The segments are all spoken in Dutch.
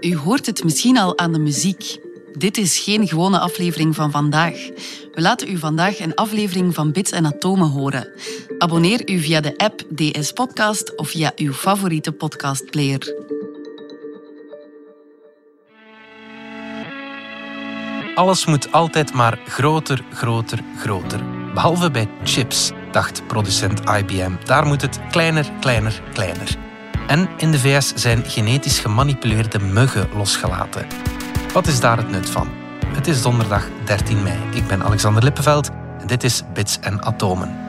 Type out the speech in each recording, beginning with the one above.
U hoort het misschien al aan de muziek. Dit is geen gewone aflevering van vandaag. We laten u vandaag een aflevering van Bits en Atomen horen. Abonneer u via de app DS Podcast of via uw favoriete podcastplayer. Alles moet altijd maar groter, groter, groter. Behalve bij chips, dacht producent IBM. Daar moet het kleiner, kleiner, kleiner. En in de VS zijn genetisch gemanipuleerde muggen losgelaten. Wat is daar het nut van? Het is donderdag 13 mei. Ik ben Alexander Lippenveld en dit is Bits en Atomen.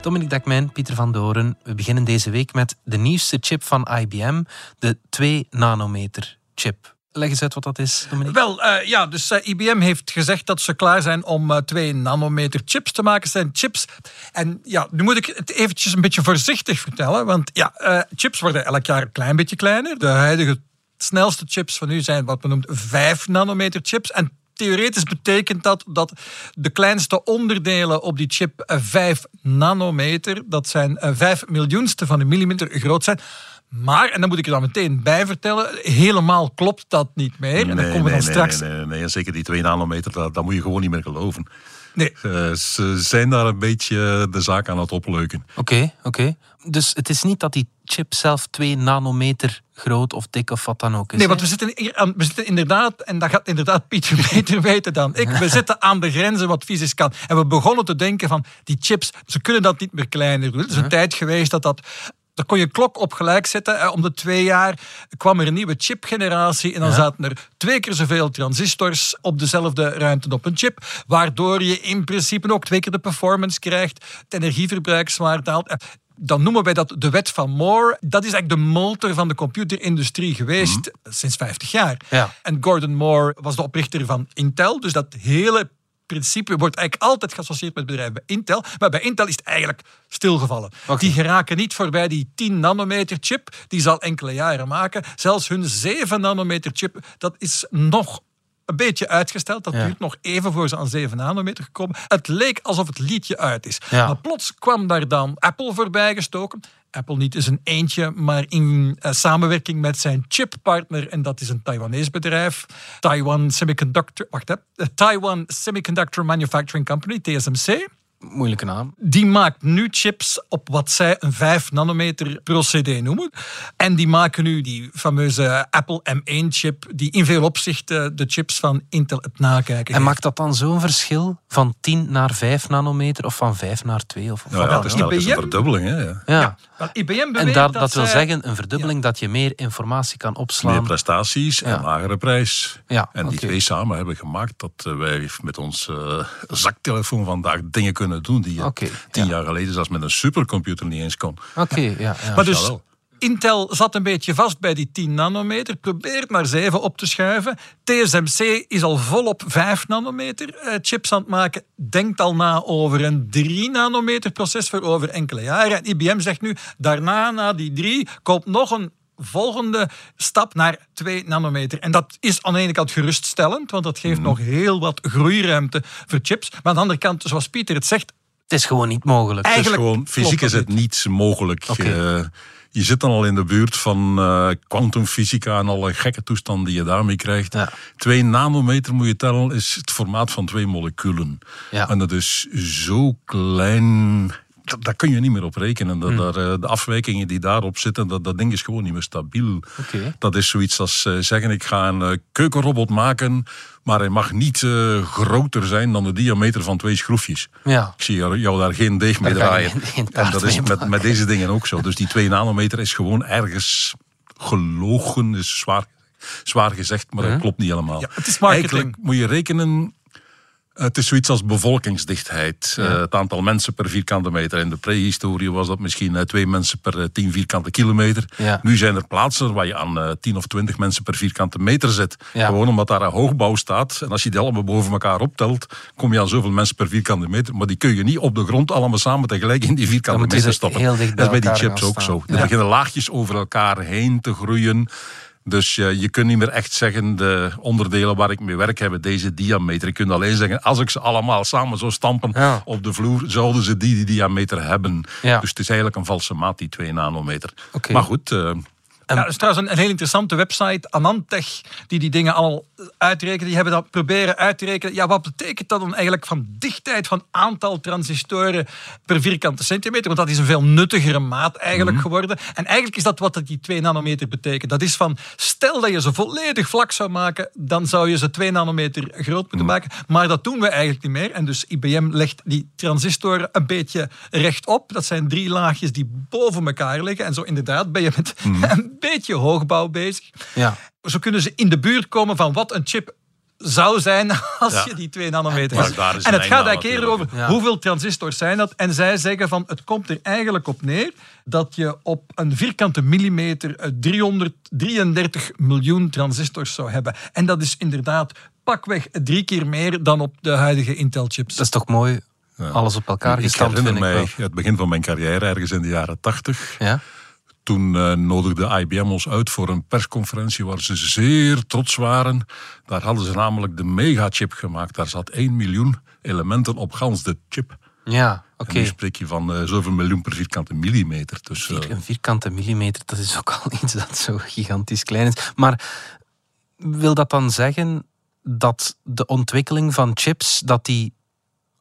Dominique Dakmijn, Pieter van Doren. We beginnen deze week met de nieuwste chip van IBM, de 2 nanometer chip. Leg eens uit wat dat is, Dominique. Wel, uh, ja, dus uh, IBM heeft gezegd dat ze klaar zijn om uh, 2 nanometer chips te maken. Zijn chips. En ja, nu moet ik het eventjes een beetje voorzichtig vertellen. Want ja, chips worden elk jaar een klein beetje kleiner. De huidige snelste chips van nu zijn wat men noemt 5 nanometer chips. En theoretisch betekent dat dat de kleinste onderdelen op die chip 5 nanometer, dat zijn 5 miljoenste van een millimeter groot zijn. Maar, en dan moet ik er dan meteen bij vertellen, helemaal klopt dat niet meer. En dan Nee, komen we nee, dan straks. nee, nee, nee, zeker die 2 nanometer, dat, dat moet je gewoon niet meer geloven. Nee. Eh, ze zijn daar een beetje de zaak aan het opleuken. Oké, oké. Dus het is niet dat die chip zelf 2 nanometer groot of dik of wat dan ook is. Nee, want we zitten, hier aan, we zitten inderdaad, en dat gaat inderdaad Pieter beter weten dan ik, we zitten aan de grenzen wat fysisch kan. En we begonnen te denken van, die chips, ze kunnen dat niet meer kleiner doen. Er is een tijd geweest dat dat... Daar kon je klok op gelijk zetten. Om de twee jaar kwam er een nieuwe chipgeneratie. En dan Ja. zaten er twee keer zoveel transistors op dezelfde ruimte op een chip. Waardoor je in principe ook twee keer de performance krijgt. Het energieverbruik zwaar daalt. Eh, Dan noemen wij dat de wet van Moore. Dat is eigenlijk de motor van de computerindustrie geweest sinds 50 jaar. Ja. En Gordon Moore was de oprichter van Intel. Dus dat hele principe wordt eigenlijk altijd geassocieerd met bedrijven bij Intel. Maar bij Intel is het eigenlijk stilgevallen. Die geraken niet voorbij die 10 nanometer chip. Die zal enkele jaren maken. Zelfs hun 7 nanometer chip, dat is nog een beetje uitgesteld. Dat Ja. duurt nog even voor ze aan 7 nanometer komen. Het leek alsof het liedje uit is. Ja. Maar plots kwam daar dan Apple voorbij gestoken. Apple niet is een eentje, maar in eh, samenwerking met zijn chippartner, en dat is een Taiwanese bedrijf, Taiwan Semiconductor, wacht hè, eh, Taiwan Semiconductor Manufacturing Company, TSMC. Moeilijke naam. Die maakt nu chips op wat zij een 5 nanometer procedé noemen. En die maken nu die fameuze Apple M1-chip, die in veel opzichten de chips van Intel het nakijken En heeft. maakt dat dan zo'n verschil van 10 naar 5 nanometer of van 5 naar 2? Of, of Nou ja, dan het is een verdubbeling. Hè, ja. Ja. IBM En beweert dat, dat, dat wil zij- zeggen een verdubbeling dat je meer informatie kan opslaan. Meer prestaties Ja. en lagere prijs. Ja, en die twee samen hebben gemaakt dat eh, wij met ons eh, zaktelefoon vandaag dingen kunnen doen die je tien ja. jaar geleden zelfs met een supercomputer niet eens kon. Oké, ja. ja. Maar dus. Intel zat een beetje vast bij die 10 nanometer, probeert naar 7 op te schuiven. TSMC is al volop 5 nanometer eh, chips aan het maken, denkt al na over een 3 nanometer proces voor over enkele jaren. En IBM zegt nu, daarna, na die 3, komt nog een volgende stap naar 2 nanometer. En dat is aan de ene kant geruststellend, want dat geeft nog heel wat groeiruimte voor chips. Maar aan de andere kant, zoals Pieter het zegt, Het is gewoon niet mogelijk. Het is Eigenlijk gewoon, fysiek is het niet mogelijk. Eh, je zit dan al in de buurt van eh, kwantumfysica en alle gekke toestanden die je daarmee krijgt. Ja. Twee nanometer moet je tellen, is het formaat van twee moleculen. Ja. En dat is zo klein. Dat, daar kun je niet meer op rekenen. Hmm. Dat, daar, eh, de afwijkingen die daarop zitten, dat, dat ding is gewoon niet meer stabiel. Oké. Dat is zoiets als eh, zeggen: ik ga een eh, keukenrobot maken, maar hij mag niet eh, groter zijn dan de diameter van twee schroefjes. Ja. Ik zie jou jou daar geen deeg mee draaien. geen- geen en dat is met, met deze dingen ook zo. Dus die 2 nanometer is gewoon ergens gelogen, is zwaar, zwaar gezegd, maar dat klopt niet helemaal. Ja, het is marketing. Eigenlijk moet je rekenen. Het is zoiets als bevolkingsdichtheid. Eh, het aantal mensen per vierkante meter. In de prehistorie was dat misschien eh, twee mensen per eh, tien vierkante kilometer. Ja. Nu zijn er plaatsen waar je aan tien of twintig mensen per vierkante meter zit. Ja. Gewoon omdat daar een hoogbouw staat. En als je die allemaal boven elkaar optelt, kom je aan zoveel mensen per vierkante meter. Maar die kun je niet op de grond allemaal samen tegelijk in die vierkante meter stoppen. dat is bij die chips ook staan. zo. Er beginnen laagjes over elkaar heen te groeien. Dus uh, je kunt niet meer echt zeggen, de onderdelen waar ik mee werk hebben deze diameter. Je kunt alleen zeggen, als ik ze allemaal samen zou stampen Ja. op de vloer, zouden ze die, die diameter hebben. Ja. Dus het is eigenlijk een valse maat, die 2 nanometer. Maar goed, eh, Ja, dat is trouwens een, een heel interessante website, Anantech, die die dingen al uitrekenen. Die hebben dat proberen uit te rekenen. Ja, wat betekent dat dan eigenlijk van dichtheid van aantal transistoren per vierkante centimeter? Want dat is een veel nuttigere maat eigenlijk geworden. En eigenlijk is dat wat dat die 2 nanometer betekent. Dat is van, stel dat je ze volledig vlak zou maken, dan zou je ze 2 nanometer groot moeten maken. Maar dat doen we eigenlijk niet meer. En dus IBM legt die transistoren een beetje rechtop. Dat zijn drie laagjes die boven elkaar liggen. En zo inderdaad ben je met een beetje hoogbouw bezig. Ja. Zo kunnen ze in de buurt komen van wat een chip zou zijn als Ja. je die 2 nanometer hebt. En het gaat eigenlijk eerder over. Ja. hoeveel transistors zijn dat. En zij zeggen van het komt er eigenlijk op neer dat je op een vierkante millimeter eh, 333 miljoen transistors zou hebben. En dat is inderdaad pakweg drie keer meer dan op de huidige Intel-chips. Dat is toch mooi, alles op elkaar ik gestampt, herinner vind ik mij het begin van mijn carrière, ergens in de jaren 80. Ja? Toen eh, nodigde IBM ons uit voor een persconferentie waar ze zeer trots waren. Daar hadden ze namelijk de megachip gemaakt. Daar zat 1 miljoen elementen op gans de chip. Ja, oké. En nu spreek je van eh, zoveel miljoen per vierkante millimeter. Dus, eh, Vier- Een vierkante millimeter, dat is ook al iets dat zo gigantisch klein is. Maar wil dat dan zeggen dat de ontwikkeling van chips, dat die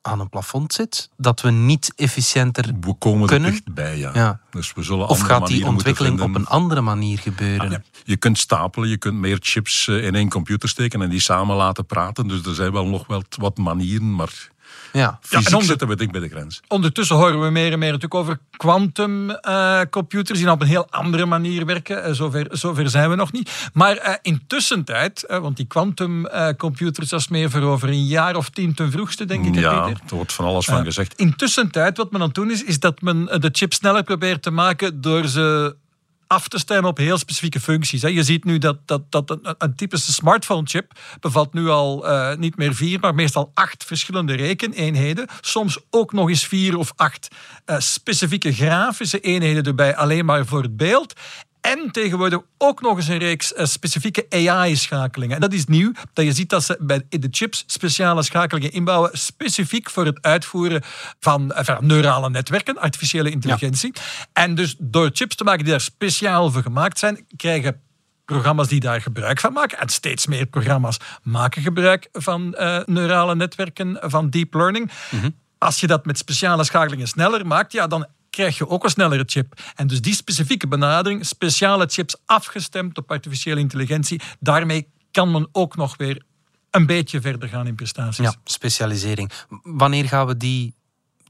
aan een plafond zit? Dat we niet efficiënter... we komen kunnen? er dichtbij, ja. Ja. Dus we zullen Of gaat die ontwikkeling op een andere manier gebeuren? Je kunt stapelen, je kunt meer chips eh, in één computer steken en die samen laten praten. Dus er zijn wel nog wel wat manieren, maar Ja. fysiek onder- zitten we dicht bij de grens. Ondertussen horen we meer en meer natuurlijk over quantumcomputers die op een heel andere manier werken. Eh, zover, zover zijn we nog niet. Maar eh, intussen tijd, eh, want die quantumcomputers, dat is meer voor over een jaar of tien ten vroegste, denk ik, Ja, er wordt van alles van Eh, gezegd. Intussen tijd, wat men aan het doen is, is dat men eh, de chip sneller probeert te maken door ze af te stemmen op heel specifieke functies. Je ziet nu dat, dat, dat een, een typische smartphone-chip bevat nu al eh, niet meer vier, maar meestal acht verschillende rekeneenheden. Soms ook nog eens vier of acht eh, specifieke grafische eenheden erbij, alleen maar voor het beeld. En tegenwoordig ook nog eens een reeks eh, specifieke AI-schakelingen. En dat is nieuw, dat je ziet dat ze bij de chips speciale schakelingen inbouwen, specifiek voor het uitvoeren van, eh, van neurale netwerken, artificiële intelligentie. En dus door chips te maken die daar speciaal voor gemaakt zijn, krijgen programma's die daar gebruik van maken. En steeds meer programma's maken gebruik van eh, neurale netwerken, van deep learning. Als je dat met speciale schakelingen sneller maakt, ja, dan krijg je ook een snellere chip. En dus die specifieke benadering, speciale chips afgestemd op artificiële intelligentie, daarmee kan men ook nog weer een beetje verder gaan in prestaties. Ja, specialisering. Wanneer gaan we die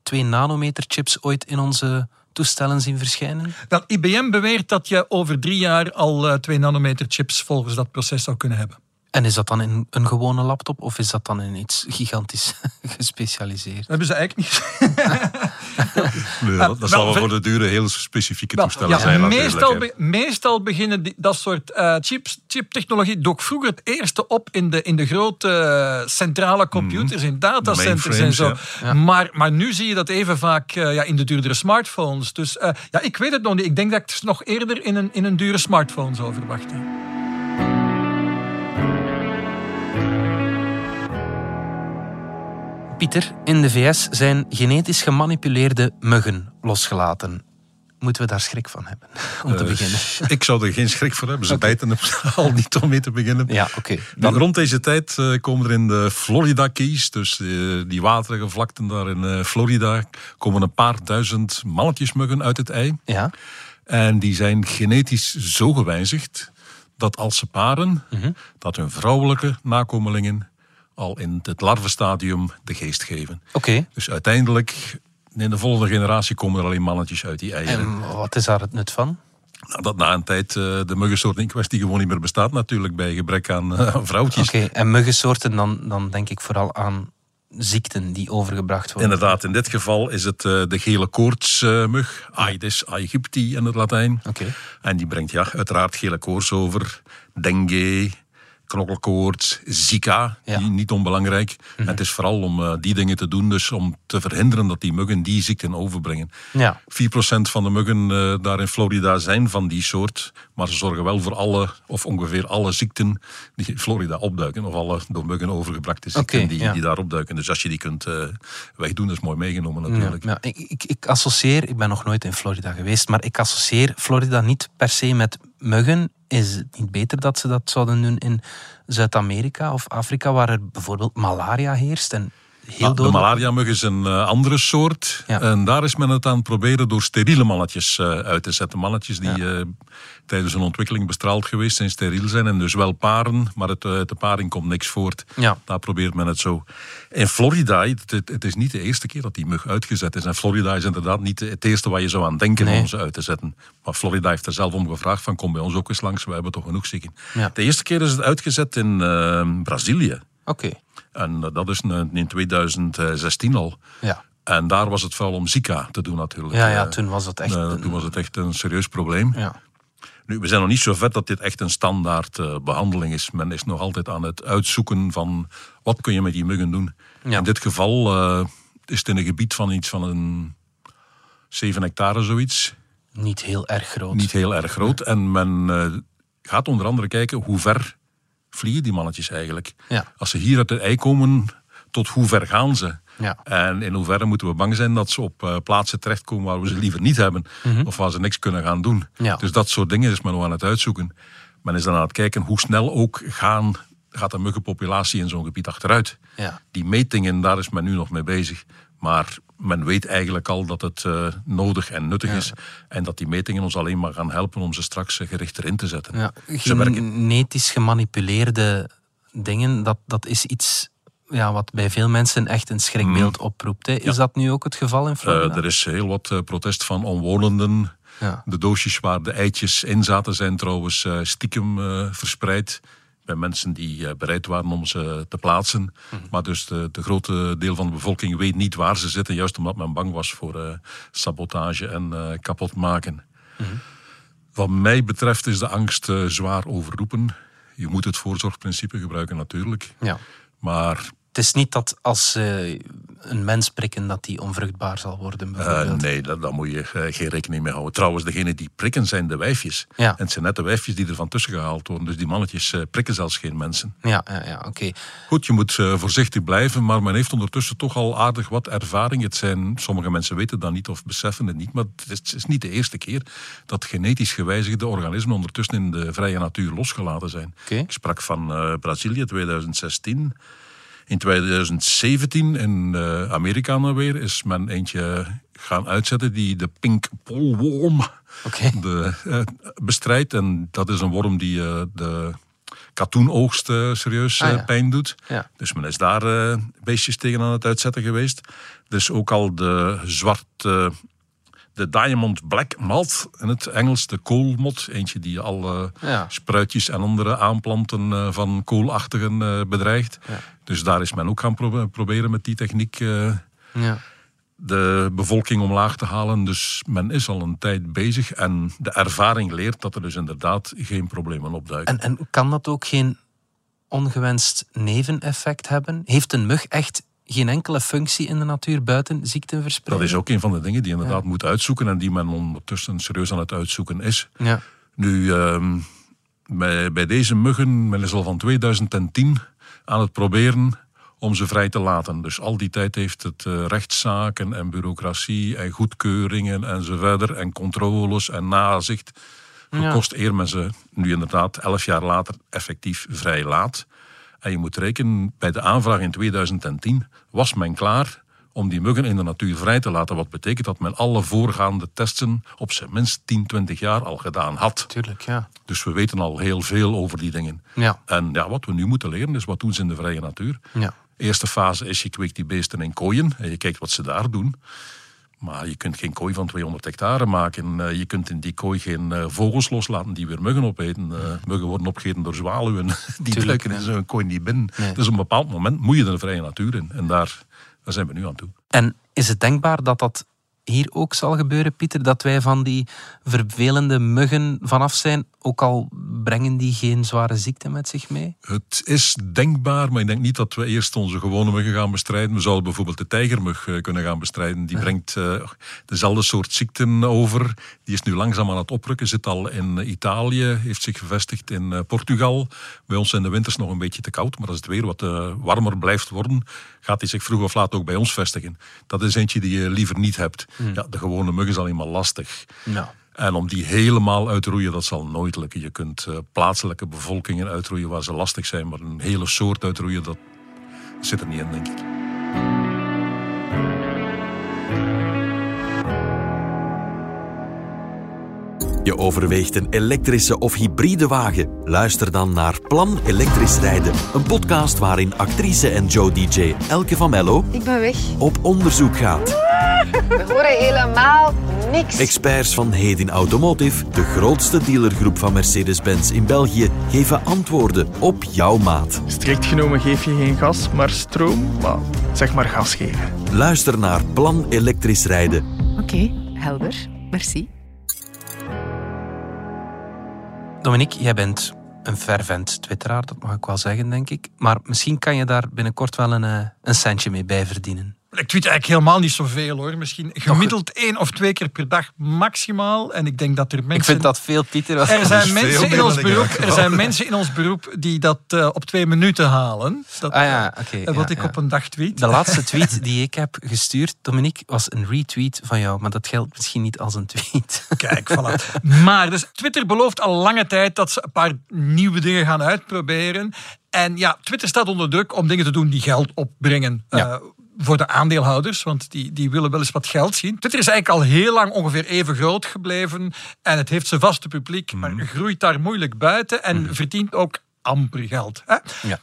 2 nanometer chips ooit in onze toestellen zien verschijnen? Wel, IBM beweert dat je over drie jaar al eh, 2 nanometer chips volgens dat proces zou kunnen hebben. En is dat dan in een gewone laptop of is dat dan in iets gigantisch gespecialiseerd? Dat hebben ze eigenlijk niet. Nee, dat zal wel voor de dure heel specifieke Wel, toestellen ja, zijn. meestal, be- meestal beginnen die, dat soort eh, chips, chiptechnologie dook vroeger het eerste op in de, in de grote eh, centrale computers, in datacenters en zo. Maar, maar nu zie je dat even vaak eh, ja, in de duurdere smartphones. Dus eh, ja, ik weet het nog niet. Ik denk dat ik het nog eerder in een, in een dure smartphone zou verwachten. Pieter, in de VS zijn genetisch gemanipuleerde muggen losgelaten. Moeten we daar schrik van hebben, om te Eh, beginnen? Ik zou er geen schrik voor hebben. Ze bijten er al niet om mee te beginnen. Ja, oké. Dan rond deze tijd eh, komen er in de Florida Keys, dus eh, die waterige vlakten daar in Florida, komen een paar duizend mannetjesmuggen uit het ei. Ja, En die zijn genetisch zo gewijzigd dat als ze paren, Mhm. dat hun vrouwelijke nakomelingen al in het larvenstadium de geest geven. oké. Dus uiteindelijk, in de volgende generatie komen er alleen mannetjes uit die eieren. En wat is daar het nut van? Nou, dat na een tijd eh, de muggensoort in kwestie gewoon niet meer bestaat natuurlijk bij gebrek aan eh, aan vrouwtjes. Oké, en muggensoorten, dan, dan denk ik vooral aan ziekten die overgebracht worden. Inderdaad, in dit geval is het eh, de gele koortsmug, Aedes aegypti in het Latijn. Oké. En die brengt ja, uiteraard gele koorts over, dengue knokkelkoorts, Zika, Ja. niet onbelangrijk. En het is vooral om eh, die dingen te doen, dus om te verhinderen dat die muggen die ziekten overbrengen. Ja. 4% van de muggen eh, daar in Florida zijn van die soort, maar ze zorgen wel voor alle, of ongeveer alle ziekten die in Florida opduiken, of alle door muggen overgebrachte ziekten die, ja. die daar opduiken. Dus als je die kunt eh, wegdoen, dat is mooi meegenomen natuurlijk. Ja, ik, ik, ik associeer, ik ben nog nooit in Florida geweest, maar ik associeer Florida niet per se met muggen. Is het niet beter dat ze dat zouden doen in Zuid-Amerika of Afrika, waar er bijvoorbeeld malaria heerst en heel Ah, de malaria-mug is een eh, andere soort. Ja. En daar is men het aan het proberen door steriele mannetjes eh, uit te zetten. Mannetjes die eh, tijdens hun ontwikkeling bestraald geweest zijn, steriel zijn en dus wel paren, maar het, uit de paring komt niks voort. Ja. Daar probeert men het zo. In Florida, het, het- het is niet de eerste keer dat die mug uitgezet is. En Florida is inderdaad niet het eerste waar je zou aan denken Nee. om ze uit te zetten. Maar Florida heeft er zelf om gevraagd van kom bij ons ook eens langs, we hebben toch genoeg zieken. De eerste keer is het uitgezet in Brazilië. Oké, En eh, dat is in in 2016 al. ja. En daar was het vooral om Zika te doen natuurlijk. Ja, ja, Eh, toen was het echt... eh, een- toen was het echt een serieus probleem. ja. Nu, we zijn nog niet zo ver dat dit echt een standaard eh, behandeling is. Men is nog altijd aan het uitzoeken van wat kun je met die muggen doen. Ja. In dit geval is het in een gebied van iets van een 7 hectare zoiets. Niet heel erg groot. Niet heel erg groot. En men gaat onder andere kijken hoe ver vliegen die mannetjes eigenlijk. Ja. Als ze hier uit de ei komen, tot hoe ver gaan ze? Ja. En in hoeverre moeten we bang zijn dat ze op eh, plaatsen terechtkomen waar we ze liever niet hebben. Of waar ze niks kunnen gaan doen. Mhm. Ja. Dus dat soort dingen is men nog aan het uitzoeken. Men is dan aan het kijken hoe snel ook gaan, gaat de muggenpopulatie in zo'n gebied achteruit. Ja. Die metingen, daar is men nu nog mee bezig. Maar men weet eigenlijk al dat het eh, nodig en nuttig is. En dat die metingen ons alleen maar gaan helpen om ze straks eh, gericht erin te zetten. Ja, genetisch gemanipuleerde dingen, dat, dat is iets ja, wat bij veel mensen echt een schrikbeeld oproept. Hè. Is dat nu ook het geval in Eh, Florida? er is heel wat eh, protest van omwonenden. Ja. De doosjes waar de eitjes in zaten zijn trouwens eh, stiekem eh, verspreid. Bij mensen die eh, bereid waren om ze te plaatsen. Maar dus de, de grote deel van de bevolking weet niet waar ze zitten. Juist omdat men bang was voor eh, sabotage en eh kapot maken. Wat mij betreft is de angst zwaar overroepen. Je moet het voorzorgprincipe gebruiken natuurlijk. Ja. Maar Het is niet dat als ze een mens prikken, dat die onvruchtbaar zal worden, Eh, nee, daar, daar moet je eh, geen rekening mee houden. Trouwens, degene die prikken zijn de wijfjes. Ja. En het zijn net de wijfjes die er van tussen gehaald worden. Dus die mannetjes eh, prikken zelfs geen mensen. Ja, ja, ja oké. Goed, je moet eh, voorzichtig blijven, maar men heeft ondertussen toch al aardig wat ervaring. Het zijn, sommige mensen weten dat niet of beseffen het niet, maar het is, niet de eerste keer dat genetisch gewijzigde organismen ondertussen in de vrije natuur losgelaten zijn. Ik sprak van eh, Brazilië 2016. In 2017 in eh, Amerika nou weer is men eentje gaan uitzetten die de pink polworm de, eh, bestrijdt. En dat is een worm die eh, de katoenoogst serieus Ah, ja. pijn doet. Ja. Dus men is daar beestjes tegen aan het uitzetten geweest. Dus ook al de zwarte, de Diamond Black Moth in het Engels, de koolmot. Eentje die alle Ja. spruitjes en andere aanplanten eh, van koolachtigen eh, bedreigt. Dus daar is men ook gaan probe- proberen met die techniek eh, Ja. de bevolking omlaag te halen. Dus men is al een tijd bezig en de ervaring leert dat er dus inderdaad geen problemen opduiken. En, en kan dat ook geen ongewenst neveneffect hebben? Heeft een mug echt geen enkele functie in de natuur buiten ziekten dat is ook een van de dingen die je inderdaad moet uitzoeken en die men ondertussen serieus aan het uitzoeken is. Ja. Nu, ehm, bij, bij deze muggen, men is al van 2010 aan het proberen om ze vrij te laten. Dus al die tijd heeft het eh, rechtszaken en bureaucratie en goedkeuringen en zo verder en controles en nazicht gekost eer men ze nu inderdaad elf jaar later effectief vrij laat. En je moet rekenen, bij de aanvraag in 2010 was men klaar om die muggen in de natuur vrij te laten. Wat betekent dat men alle voorgaande testen op zijn minst 10, 20 jaar al gedaan had. Tuurlijk, ja. Dus we weten al heel veel over die dingen. Ja. En ja, wat we nu moeten leren is wat doen ze in de vrije natuur. Ja. Eerste fase is je kweekt die beesten in kooien en je kijkt wat ze daar doen. Maar je kunt geen kooi van 200 hectare maken. Eh, Je kunt in die kooi geen eh, vogels loslaten die weer muggen opeten. Eh, Muggen worden opgegeten door zwaluwen. Die Tuurlijk, ja. in zo'n kooi niet binnen. Nee. Dus op een bepaald moment moet je er de vrije natuur in. En daar, daar zijn we nu aan toe. En is het denkbaar dat dat hier ook zal gebeuren, Pieter? Dat wij van die vervelende muggen vanaf zijn, ook al brengen die geen zware ziekte met zich mee? Het is denkbaar, maar ik denk niet dat we eerst onze gewone muggen gaan bestrijden. We zouden bijvoorbeeld de tijgermug eh, kunnen gaan bestrijden. Die brengt uh, dezelfde soort ziekten over. Die is nu langzaam aan het oprukken. Zit al in Italië, heeft zich gevestigd in Portugal. Bij ons zijn de winters nog een beetje te koud, maar als het weer wat warmer blijft worden, gaat hij zich vroeg of laat ook bij ons vestigen. Dat is eentje die je liever niet hebt. Hmm. Ja, de gewone mug is al eenmaal lastig. Ja. En om die helemaal uit te roeien, dat zal nooit lukken. Je kunt uh, plaatselijke bevolkingen uitroeien waar ze lastig zijn, maar een hele soort uitroeien, dat zit er niet in, denk ik. Je overweegt een elektrische of hybride wagen? Luister dan naar Plan Elektrisch Rijden. Een podcast waarin actrice en Joe DJ Elke van Mello... Ik ben weg. ...op onderzoek gaat. We horen helemaal niks. Experts van Hedin Automotive, de grootste dealergroep van Mercedes-Benz in België, geven antwoorden op jouw maat. Strikt genomen geef je geen gas, maar stroom. Maar zeg maar gas geven. Luister naar Plan Elektrisch Rijden. Oké, helder. Merci. Dominique, jij bent een fervent twitteraar, dat mag ik wel zeggen, denk ik. Maar misschien kan je daar binnenkort wel een, eh, een centje mee bij verdienen. Ik tweet eigenlijk helemaal niet zoveel hoor. Misschien gemiddeld één of twee keer per dag maximaal. En ik denk dat er mensen. Ik vind dat veel, Pieter. Er zijn, mensen in, ons beroep, er zijn mensen in ons beroep die dat uh, op twee minuten halen. Dat, ah ja, oké. Okay, uh, wat ja, ik ja. op een dag tweet. De laatste tweet die ik heb gestuurd, Dominique, was een retweet van jou. Maar dat geldt misschien niet als een tweet. Kijk, voilà. Maar dus Twitter belooft al lange tijd dat ze een paar nieuwe dingen gaan uitproberen. En ja, Twitter staat onder druk om dingen te doen die geld opbrengen. Ja. Uh, voor de aandeelhouders, want die, die willen wel eens wat geld zien. Twitter is eigenlijk al heel lang ongeveer even groot gebleven en het heeft zijn vaste publiek, maar mhm. groeit daar moeilijk buiten en mhm. verdient ook amper geld. Hè? Ja.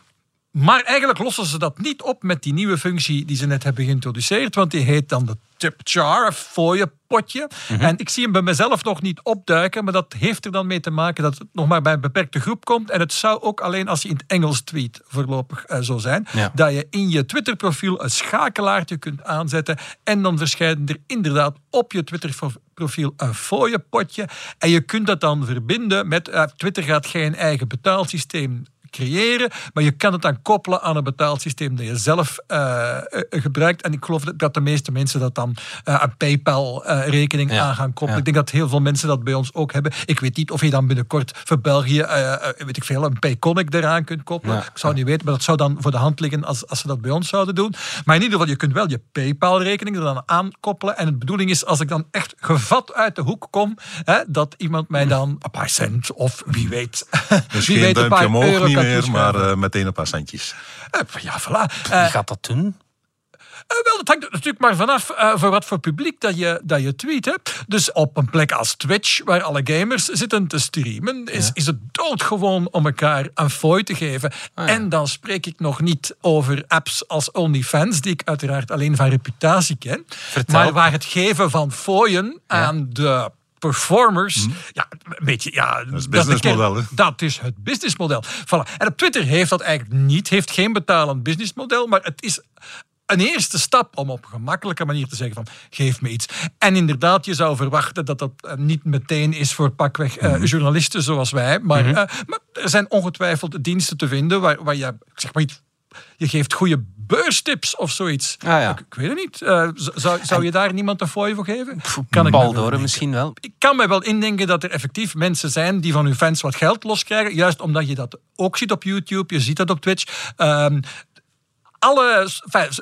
Maar eigenlijk lossen ze dat niet op met die nieuwe functie die ze net hebben geïntroduceerd, want die heet dan de tip jar, een fooiepotje. Mm En ik zie hem bij mezelf nog niet opduiken, maar dat heeft er dan mee te maken dat het nog maar bij een beperkte groep komt. En het zou ook alleen als je in het Engels tweet voorlopig uh, zo zijn, dat je in je Twitter-profiel een schakelaartje kunt aanzetten en dan verschijnen er inderdaad op je Twitter-profiel een fooiepotje. En je kunt dat dan verbinden met, uh, Twitter gaat geen eigen betaalsysteem creëren, maar je kan het dan koppelen aan een betaalsysteem dat je zelf uh, gebruikt. En ik geloof dat de meeste mensen dat dan uh, een PayPal-rekening aan gaan koppelen. Ik denk dat heel veel mensen dat bij ons ook hebben. Ik weet niet of je dan binnenkort voor België, weet ik veel, een Payconic eraan kunt koppelen. Ik zou niet weten, maar dat zou dan voor de hand liggen als, als ze dat bij ons zouden doen. Maar in ieder geval, je kunt wel je PayPal-rekening er dan aan koppelen. En de bedoeling is, als ik dan echt gevat uit de hoek kom, hè, dat iemand mij dan een paar cent of wie weet, dus wie weet een paar euro kan maar uh, meteen een paar centjes. Uh, ja, voilà. Wie eh, gaat dat doen? Uh, wel, dat hangt natuurlijk maar vanaf uh, voor wat voor publiek dat je, dat je tweet. Hè. Dus op een plek als Twitch, waar alle gamers zitten te streamen, is, is het doodgewoon om elkaar een fooi te geven. Ah, ja. En dan spreek ik nog niet over apps als OnlyFans, die ik uiteraard alleen van reputatie ken. Vertel. Maar waar het geven van fooien ja. aan de performers. Mm. Ja, weet je, ja, dat is het businessmodel. Dat is het businessmodel. Voilà. En op Twitter heeft dat eigenlijk niet, heeft geen betalend businessmodel, maar het is een eerste stap om op een gemakkelijke manier te zeggen van geef me iets. En inderdaad, je zou verwachten dat dat eh, niet meteen is voor pakweg uh, journalisten zoals wij, maar, -hmm. uh, maar, er zijn ongetwijfeld diensten te vinden waar, waar je zeg maar je geeft goede beurstips of zoiets. Ah, ja. ik, ik, weet het niet. Uh, zou, zou je daar niemand een fooi voor geven? Kan ik Baldoren misschien wel. Ik kan me wel indenken dat er effectief mensen zijn die van hun fans wat geld loskrijgen. Juist omdat je dat ook ziet op YouTube, je ziet dat op Twitch. Um, alle,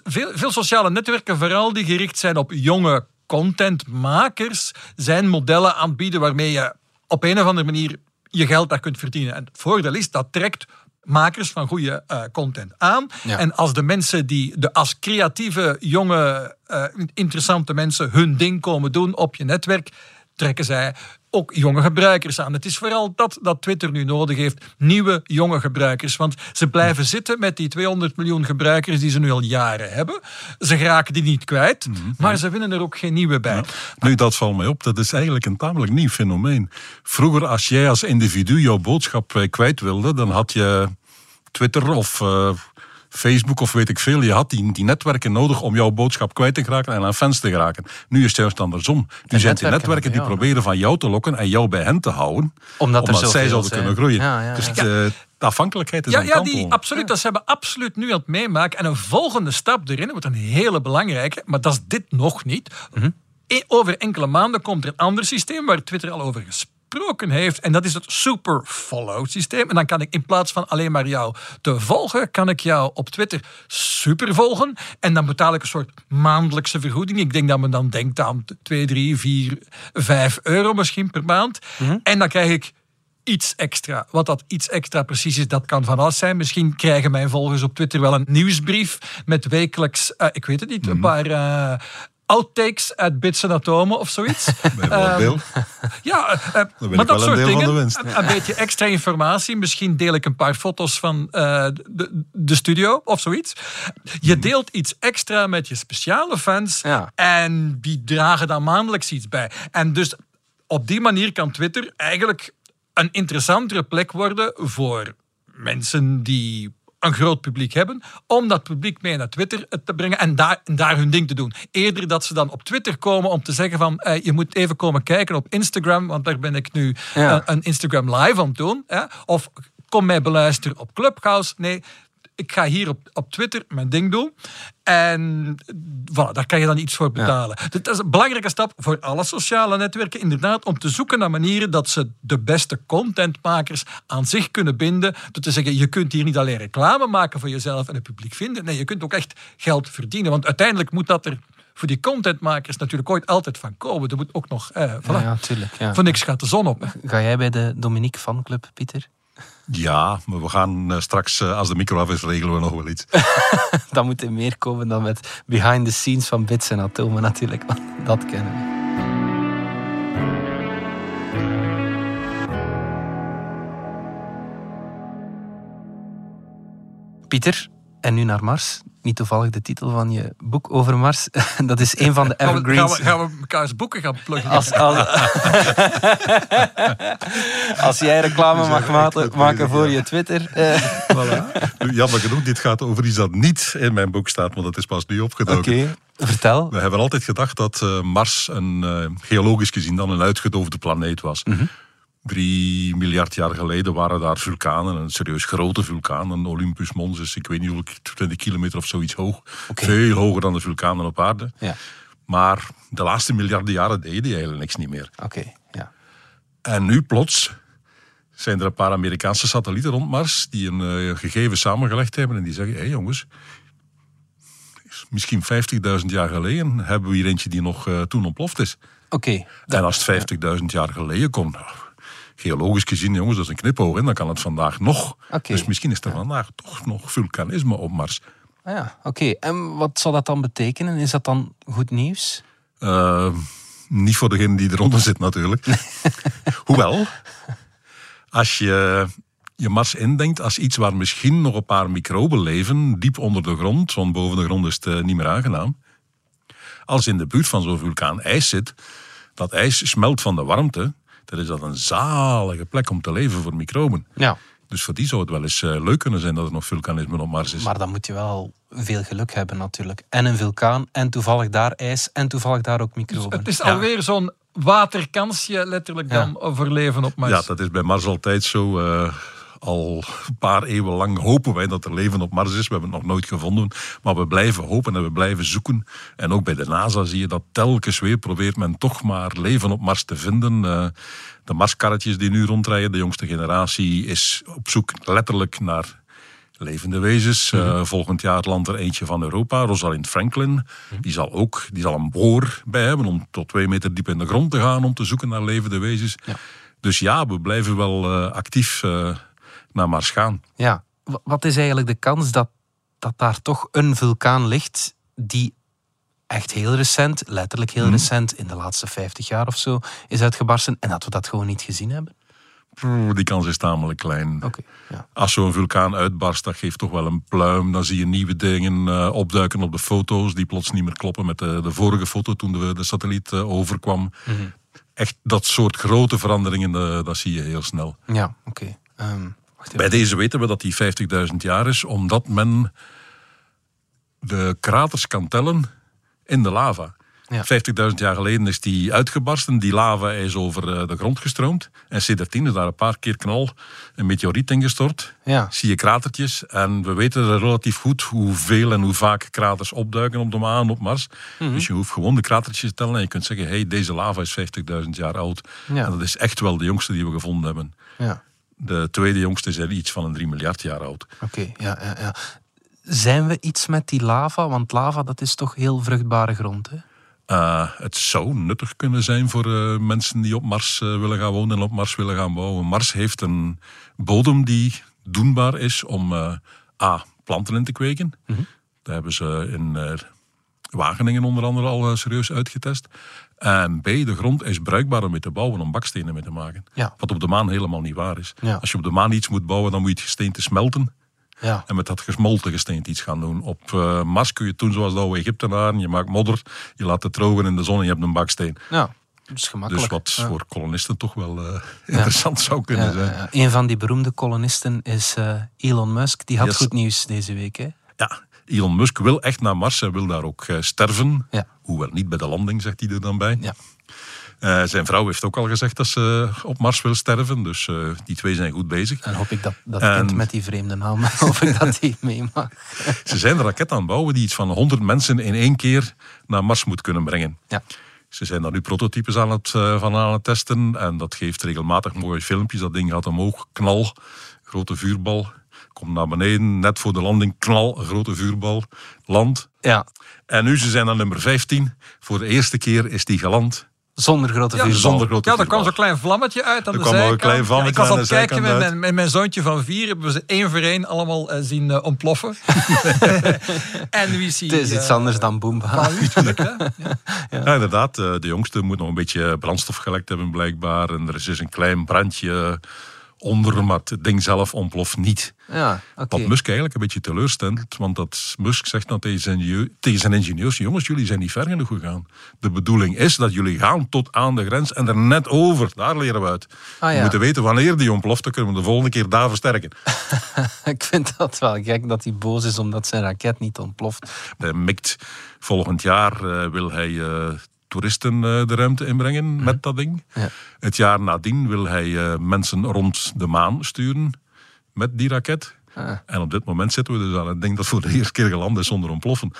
veel, veel sociale netwerken, vooral die gericht zijn op jonge contentmakers, zijn modellen aanbieden waarmee je op een of andere manier je geld daar kunt verdienen. En het voordeel is, dat trekt makers van goede uh, content aan. Ja. En als de mensen die de, als creatieve, jonge, uh, interessante mensen hun ding komen doen op je netwerk, trekken zij ook jonge gebruikers aan. Het is vooral dat dat Twitter nu nodig heeft. Nieuwe, jonge gebruikers. Want ze blijven zitten met die 200 miljoen gebruikers die ze nu al jaren hebben. Ze geraken die niet kwijt, mm -hmm. maar ze vinden er ook geen nieuwe bij. Ja. Nu, dat valt mij op. Dat is eigenlijk een tamelijk nieuw fenomeen. Vroeger, als jij als individu jouw boodschap kwijt wilde, dan had je Twitter of... Uh, Facebook of weet ik veel. Je had die, die netwerken nodig om jouw boodschap kwijt te geraken en aan fans te geraken. Nu is het juist andersom. Nu zijn het die netwerken netwerken die proberen van jou te lokken en jou bij hen te houden. Omdat er zij zouden zijn. kunnen groeien. Ja, ja, dus ja. het, eh, de afhankelijkheid is Ja, een ja die, absoluut. Dat zijn we absoluut nu aan het meemaken. En een volgende stap erin, wordt een hele belangrijke, maar dat is dit nog niet. E- Over enkele maanden komt er een ander systeem waar Twitter al over gesproken heeft. En dat is het super follow systeem. En dan kan ik in plaats van alleen maar jou te volgen, kan ik jou op Twitter super volgen. En dan betaal ik een soort maandelijkse vergoeding. Ik denk dat men dan denkt aan 2, 3, 4, 5 euro misschien per maand. En dan krijg ik iets extra. Wat dat iets extra precies is, dat kan van alles zijn. Misschien krijgen mijn volgers op Twitter wel een nieuwsbrief met wekelijks, eh, ik weet het niet, een paar eh, outtakes uit Bits en Atomen of zoiets. Bijvoorbeeld. Ja, eh, ben maar ik dat wel een soort dingen. Een, een beetje extra informatie. Misschien deel ik een paar foto's van eh, de, de studio of zoiets. Je deelt iets extra met je speciale fans. Ja. En die dragen dan maandelijks iets bij. En dus op die manier kan Twitter eigenlijk een interessantere plek worden voor mensen die een groot publiek hebben, om dat publiek mee naar Twitter te brengen en daar, en daar hun ding te doen. Eerder dat ze dan op Twitter komen om te zeggen van eh, je moet even komen kijken op Instagram, want daar ben ik nu Ja. een, een Instagram live aan het doen. Hè? Of kom mij beluisteren op Clubhouse. Nee, ik ga hier op, op Twitter mijn ding doen. En voilà, daar kan je dan iets voor betalen. Dat is een belangrijke stap voor alle sociale netwerken. Inderdaad, om te zoeken naar manieren dat ze de beste contentmakers aan zich kunnen binden. Door te zeggen, je kunt hier niet alleen reclame maken voor jezelf en het publiek vinden. Nee, je kunt ook echt geld verdienen. Want uiteindelijk moet dat er voor die contentmakers natuurlijk ooit altijd van komen. Er moet ook nog... Eh, voilà. Ja, ja, tuurlijk. Ja. Voor niks gaat de zon op. Ga jij bij de Dominique fanclub, Pieter? Ja, maar we gaan eh, straks, eh, als de micro af is, regelen we nog wel iets. Dan moet er meer komen dan met behind the scenes van bits en atomen natuurlijk. Dat kennen we. Pieter, en nu naar Mars. Niet toevallig de titel van je boek over Mars. Dat is een van de Gaan we, gaan, evergreens. we, gaan we boeken gaan pluggen? Als, als, als jij reclame mag maken, maken voor je Twitter. eh, Nu, Jammer genoeg, dit gaat over iets dat niet in mijn boek staat, want dat is pas nu Oké, opgedoken. vertel. We hebben altijd gedacht dat eh, Mars een, eh, geologisch gezien dan een uitgedoofde planeet was. Drie miljard jaar geleden waren daar vulkanen, een serieus grote vulkaan, een Olympus Mons is, ik weet niet hoeveel, 20 kilometer of zoiets hoog. Veel hoger dan de vulkanen op aarde. Ja, Maar de laatste miljarden jaren deden die eigenlijk niks niet meer. oké. ja. En nu plots zijn er een paar Amerikaanse satellieten rond Mars die een eh, gegeven samengelegd hebben en die zeggen, hé hey jongens, misschien 50.000 jaar geleden hebben we hier eentje die nog eh, toen ontploft is. Oké, En als het 50.000 jaar geleden komt, nou, geologisch gezien, jongens, dat is een knipoog, en dan kan het vandaag nog. Dus misschien is er vandaag toch nog vulkanisme op Mars. Ah ja, oké. En wat zal dat dan betekenen? Is dat dan goed nieuws? Eh, niet voor degene die eronder zit natuurlijk. Hoewel, als je je Mars indenkt als iets waar misschien nog een paar microben leven, diep onder de grond, want boven de grond is het eh, niet meer aangenaam. Als in de buurt van zo'n vulkaan ijs zit, dat ijs smelt van de warmte, dan is dat een zalige plek om te leven voor microben. Ja. Dus voor die zou het wel eens eh, leuk kunnen zijn dat er nog vulkanisme op Mars is. Maar dan moet je wel veel geluk hebben natuurlijk. En een vulkaan, en toevallig daar ijs, en toevallig daar ook microben. Het is alweer zo'n waterkansje letterlijk Ja. dan overleven op Mars. Ja, dat is bij Mars altijd zo. eh, al een paar eeuwen lang hopen wij dat er leven op Mars is. We hebben het nog nooit gevonden. Maar we blijven hopen en we blijven zoeken. En ook bij de NASA zie je dat telkens weer probeert men toch maar leven op Mars te vinden. Eh, de Marskarretjes die nu rondrijden, de jongste generatie, is op zoek letterlijk naar levende wezens. Eh, volgend jaar landt er eentje van Europa, Rosalind Franklin. Die zal ook die zal een boor bij hebben om tot twee meter diep in de grond te gaan om te zoeken naar levende wezens. Dus ja, we blijven wel eh, actief naar Mars gaan. Ja. Wa- Wat is eigenlijk de kans dat, dat daar toch een vulkaan ligt die echt heel recent, letterlijk heel recent, in de laatste 50 jaar of zo, is uitgebarsten en dat we dat gewoon niet gezien hebben? Die kans is tamelijk klein. Ja. Als zo'n vulkaan uitbarst, dat geeft toch wel een pluim. Dan zie je nieuwe dingen eh, opduiken op de foto's die plots niet meer kloppen met de, de vorige foto toen de, de satelliet eh, overkwam. Echt dat soort grote veranderingen, eh, dat zie je heel snel. Ja, oké. Ehm. Bij deze weten we dat die 50.000 jaar is, omdat men de kraters kan tellen in de lava. Ja. 50.000 jaar geleden is die uitgebarsten. Die lava is over eh, de grond gestroomd. En sindsdien is daar een paar keer knal een meteoriet ingestort. Ja. Zie je kratertjes. En we weten relatief goed hoeveel en hoe vaak kraters opduiken op de maan, op Mars. Mhm. Dus je hoeft gewoon de kratertjes te tellen. En je kunt zeggen, hey, deze lava is 50.000 jaar oud. Ja. En dat is echt wel de jongste die we gevonden hebben. Ja. De tweede jongste is er iets van een 3 miljard jaar oud. Oké, ja, ja, ja. Zijn we iets met die lava? Want lava, dat is toch heel vruchtbare grond, hè? Uh, het zou nuttig kunnen zijn voor uh, mensen die op Mars uh, willen gaan wonen en op Mars willen gaan bouwen. Mars heeft een bodem die doenbaar is om A, planten in te kweken. Mm -hmm. Daar hebben ze in Wageningen onder andere al serieus uitgetest. En B, de grond is bruikbaar om mee te bouwen, om bakstenen mee te maken. Ja. Wat op de maan helemaal niet waar is. Ja. Als je op de maan iets moet bouwen, dan moet je het gesteente smelten. Ja. En met dat gesmolten gesteente iets gaan doen. Op uh, Mars kun je het doen zoals de oude Egyptenaren. Je maakt modder, je laat het drogen in de zon en je hebt een baksteen. Ja, dus gemakkelijk. Dus wat ja. voor kolonisten toch wel uh, interessant zou kunnen zijn. Ja, Een van die beroemde kolonisten is uh, Elon Musk. Die had Yes. goed nieuws deze week. Hè? Ja, Elon Musk wil echt naar Mars. Hij wil daar ook uh, sterven. Ja. Hoewel niet bij de landing, zegt hij er dan bij. Ja. Uh, zijn vrouw heeft ook al gezegd dat ze op Mars wil sterven. Dus uh, die twee zijn goed bezig. En hoop ik dat dat En- kind met die vreemde naam, hoop ik dat die mee mag. Ze zijn een raket aan het bouwen die iets van 100 mensen in één keer naar Mars moet kunnen brengen. Ja. Ze zijn daar nu prototypes aan het, uh, van aan het testen. En dat geeft regelmatig mooie filmpjes. Dat ding gaat omhoog, knal, grote vuurbal. Komt naar beneden, net voor de landing, knal, een grote vuurbal, land. Ja, En nu, ze zijn aan nummer 15. Voor de eerste keer is die geland. zonder grote Ja, vuurbal. Zonder grote Ja, er kwam zo'n klein vlammetje uit aan Er de kwam nog een zijkant. klein vlammetje ik was aan het kijken met zijkant mijn, met mijn zoontje van vier. Hebben we ze één voor één allemaal eh, zien eh, ontploffen. en wie zie Het is iets eh, anders dan Boomba. uiterlijk, hè? Ja. Ja, inderdaad. eh, De jongste moet nog een beetje brandstof gelekt hebben, blijkbaar. En er is dus een klein brandje onder, maar het ding zelf ontploft niet. Ja. Wat Musk eigenlijk een beetje teleurstelt, want dat Musk zegt dan tegen zijn, ingenieur- tegen zijn ingenieurs: jongens, jullie zijn niet ver genoeg gegaan. De bedoeling is dat jullie gaan tot aan de grens en er net over. Daar leren we uit. Ah, ja. We moeten weten wanneer die ontploft, dan kunnen we de volgende keer daar versterken. Ik vind dat wel gek dat hij boos is omdat zijn raket niet ontploft. Hij mikt volgend jaar eh, wil hij eh, toeristen eh, de ruimte inbrengen met dat ding. Mhm. Ja. Het jaar nadien wil hij eh, mensen rond de maan sturen met die raket. Ah. En op dit moment zitten we dus aan het ding dat voor de eerste keer geland is zonder ontploffen.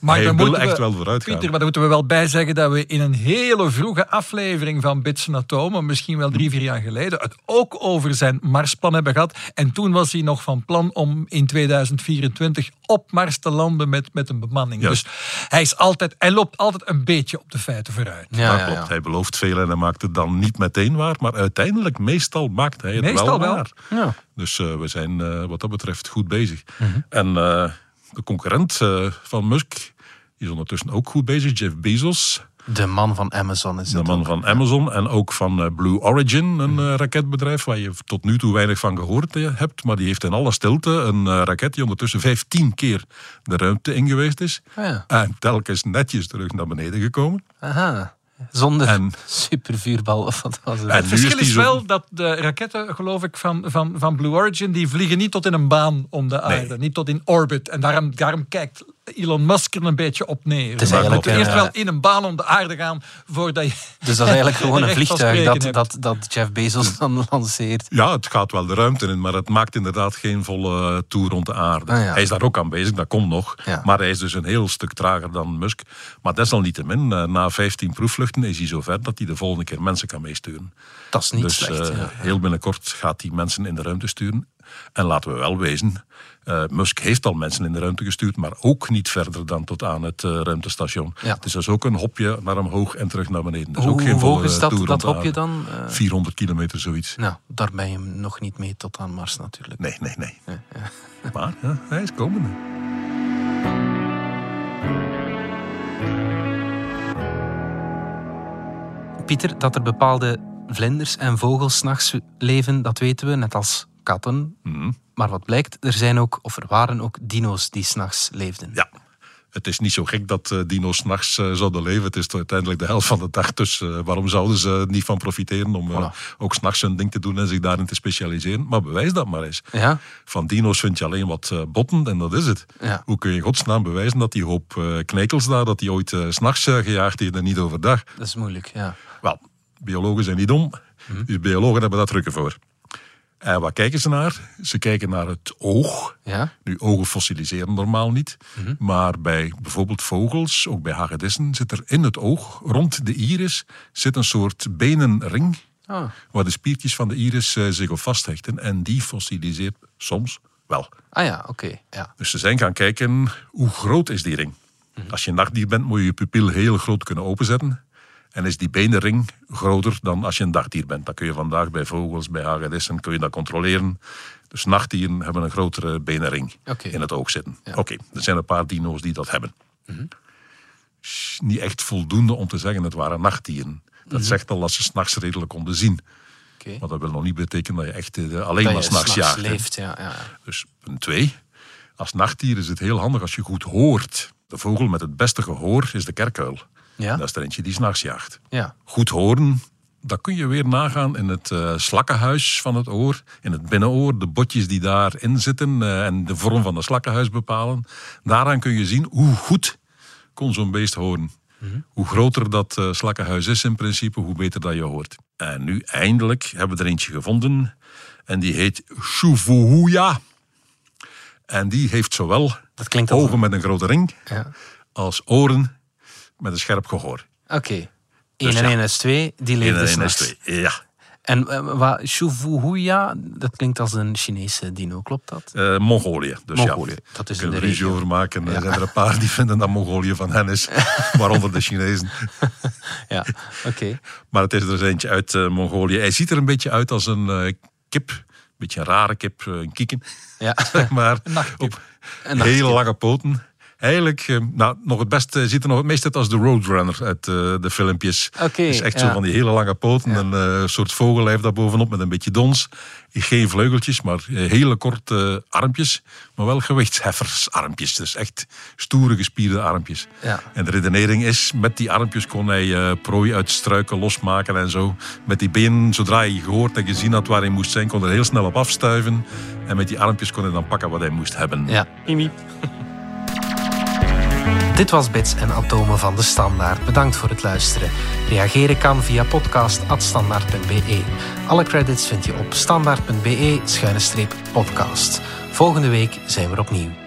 Maar hij dan wil moeten echt we- wel vooruit gaan. Pieter, maar daar moeten we wel bij zeggen dat we in een hele vroege aflevering van Bits en Atomen, misschien wel drie, vier jaar geleden, het ook over zijn Marsplan hebben gehad. En toen was hij nog van plan om in 2024 op Mars te landen met, met een bemanning. Juist. Dus hij, is altijd, hij loopt altijd een beetje op de feiten vooruit. Ja, dat ja, klopt. ja. Hij belooft veel en hij maakt het dan niet meteen waar. Maar uiteindelijk, meestal maakt hij het Meestal wel. waar. Ja. Dus eh, we zijn eh, wat dat betreft goed bezig. Mhm. En eh, de concurrent eh, van Musk is ondertussen ook goed bezig. Jeff Bezos, De man van Amazon is de man ook. van Amazon. En ook van eh, Blue Origin, een Mhm. eh, raketbedrijf waar je tot nu toe weinig van gehoord eh, hebt. Maar die heeft in alle stilte een raket die ondertussen 15 keer de ruimte in geweest is. Ah, ja. En telkens netjes terug naar beneden gekomen. Aha. Zonder En- supervuurbal of wat was het? Het verschil is zo- wel dat de raketten, geloof ik, van, van, van Blue Origin, die vliegen niet tot in een baan om de aarde. Niet tot in orbit. En daarom, daarom kijkt Elon Musk er een beetje op neer. is Maar je eigenlijk moet eerst wel eh, in een baan om de aarde gaan voordat je... Dus dat is eigenlijk gewoon een vliegtuig dat, hebt. dat, dat Jeff Bezos dan lanceert. Ja, het gaat wel de ruimte in, maar het maakt inderdaad geen volle eh, tour rond de aarde. Ah, ja. Hij is daar ook aan bezig, dat komt nog. Ja. Maar hij is dus een heel stuk trager dan Musk. Maar desalniettemin, eh, na 15 proefvluchten is hij zover dat hij de volgende keer mensen kan meesturen. Dat is niet dus slecht. ja. heel binnenkort gaat hij mensen in de ruimte sturen. En laten we wel wezen, eh, Musk heeft al mensen in de ruimte gestuurd, maar ook niet verder dan tot aan het eh, ruimtestation. Ja. Dus dat is ook een hopje naar omhoog en terug naar beneden. Dus Hoe, ook geen hoe volle hoog is dat, hopje dan? Eh, 400 kilometer, zoiets. nou, daar ben je nog niet mee tot aan Mars natuurlijk. Nee, nee, nee. Maar ja, hij is komende. Pieter, dat er bepaalde vlinders en vogels 's nachts leven, dat weten we, net als katten. Mhm. Maar wat blijkt, er zijn ook, of er waren ook dino's die s'nachts leefden. Ja. het is niet zo gek dat uh, dino's s'nachts uh, zouden leven. Het is uiteindelijk de helft van de dag. Dus uh, waarom zouden ze er niet van profiteren om voilà. ook s'nachts hun ding te doen en zich daarin te specialiseren? Maar bewijs dat maar eens. Ja. Van dino's vind je alleen wat botten en dat is het. Ja. Hoe kun je in godsnaam bewijzen dat die hoop knijkels daar, dat die ooit s s'nachts gejaagd heeft en niet overdag? Dat is moeilijk, ja. Wel, biologen zijn niet dom. Mhm. Dus biologen hebben daar drukken voor. En wat kijken ze naar? Ze kijken naar het oog. Ja. Nu, ogen fossiliseren normaal niet. Mhm. Maar bij bijvoorbeeld vogels, ook bij hagedissen, zit er in het oog, rond de iris, zit een soort benenring. Ah. Waar de spiertjes van de iris eh, zich op vasthechten. En die fossiliseert soms wel. Ah ja, oké. Ja. Dus ze zijn gaan kijken, hoe groot is die ring? Mhm. Als je een nachtdier bent, moet je je pupil heel groot kunnen openzetten. En is die benenring groter dan als je een dagdier bent? Dat kun je vandaag bij vogels, bij hagedissen, kun je dat controleren. Dus nachtdieren hebben een grotere benenring in het oog zitten. Ja. Oké, er zijn een paar dino's die dat hebben. Is Niet echt voldoende om te zeggen het waren nachtdieren. Dat zegt al dat ze s'nachts redelijk konden zien. Oké. Maar dat wil nog niet betekenen dat je echt eh, alleen Dat maar s'nachts jaagt. leeft, ja. ja. Dus punt twee. Als nachtdier is het heel handig als je goed hoort. De vogel met het beste gehoor is de kerkuil. Ja? Dat is er eentje die s'nachts jaagt. Ja. Goed horen, dat kun je weer nagaan in het eh, slakkenhuis van het oor. In het binnenoor, de botjes die daarin zitten eh, en de vorm van het slakkenhuis bepalen. Daaraan kun je zien hoe goed kon zo'n beest horen. Hoe groter dat eh, slakkenhuis is in principe, hoe beter dat je hoort. En nu eindelijk hebben we er eentje gevonden. En die heet Shuvuhuya. En die heeft zowel Dat klinkt als ogen een- met een grote ring ja. als oren met een scherp gehoor. Oké. 1 Dus en ja. 1 is 2, die leefde Eén en één is s'nachts. twee. Ja. En uh, Shuvuhuya, dat klinkt als een Chinese dino, klopt dat? Eh, Mongolië. Dus Mongolië, ja, dat is kunnen we ruzie regio. over maken. Er Ja. zijn er een paar die vinden dat Mongolië van hen is, waaronder de Chinezen. Ja, oké. Maar het is er dus eentje uit eh, Mongolië. Hij ziet er een beetje uit als een kip. Een beetje een rare kip, een kieken. Ja. zeg maar op Een nachtkip. hele lange poten. Eigenlijk, eh, nou, nog het beste ziet er nog het meest uit als de Roadrunner uit eh, de filmpjes. Oké, is echt zo van die hele lange poten. Een eh, soort vogellijf daar bovenop met een beetje dons. Geen vleugeltjes, maar eh, hele korte armpjes. Maar wel gewichtsheffersarmpjes. Dus echt stoere gespierde armpjes. Ja. En de redenering is, met die armpjes kon hij eh, prooi uit struiken losmaken en zo. Met die benen, zodra hij gehoord en gezien had waar hij moest zijn, kon hij er heel snel op afstuiven. En met die armpjes kon hij dan pakken wat hij moest hebben. Ja. Dit was Bits en Atomen van de Standaard. Bedankt voor het luisteren. Reageren kan via podcast.standaard.be. Alle credits vind je op standaard.be-podcast. Volgende week zijn we opnieuw.